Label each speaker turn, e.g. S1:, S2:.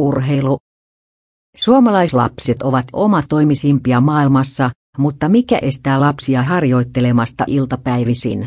S1: Urheilu. Suomalaislapset ovat omatoimisimpia maailmassa, mutta mikä estää lapsia harjoittelemasta iltapäivisin?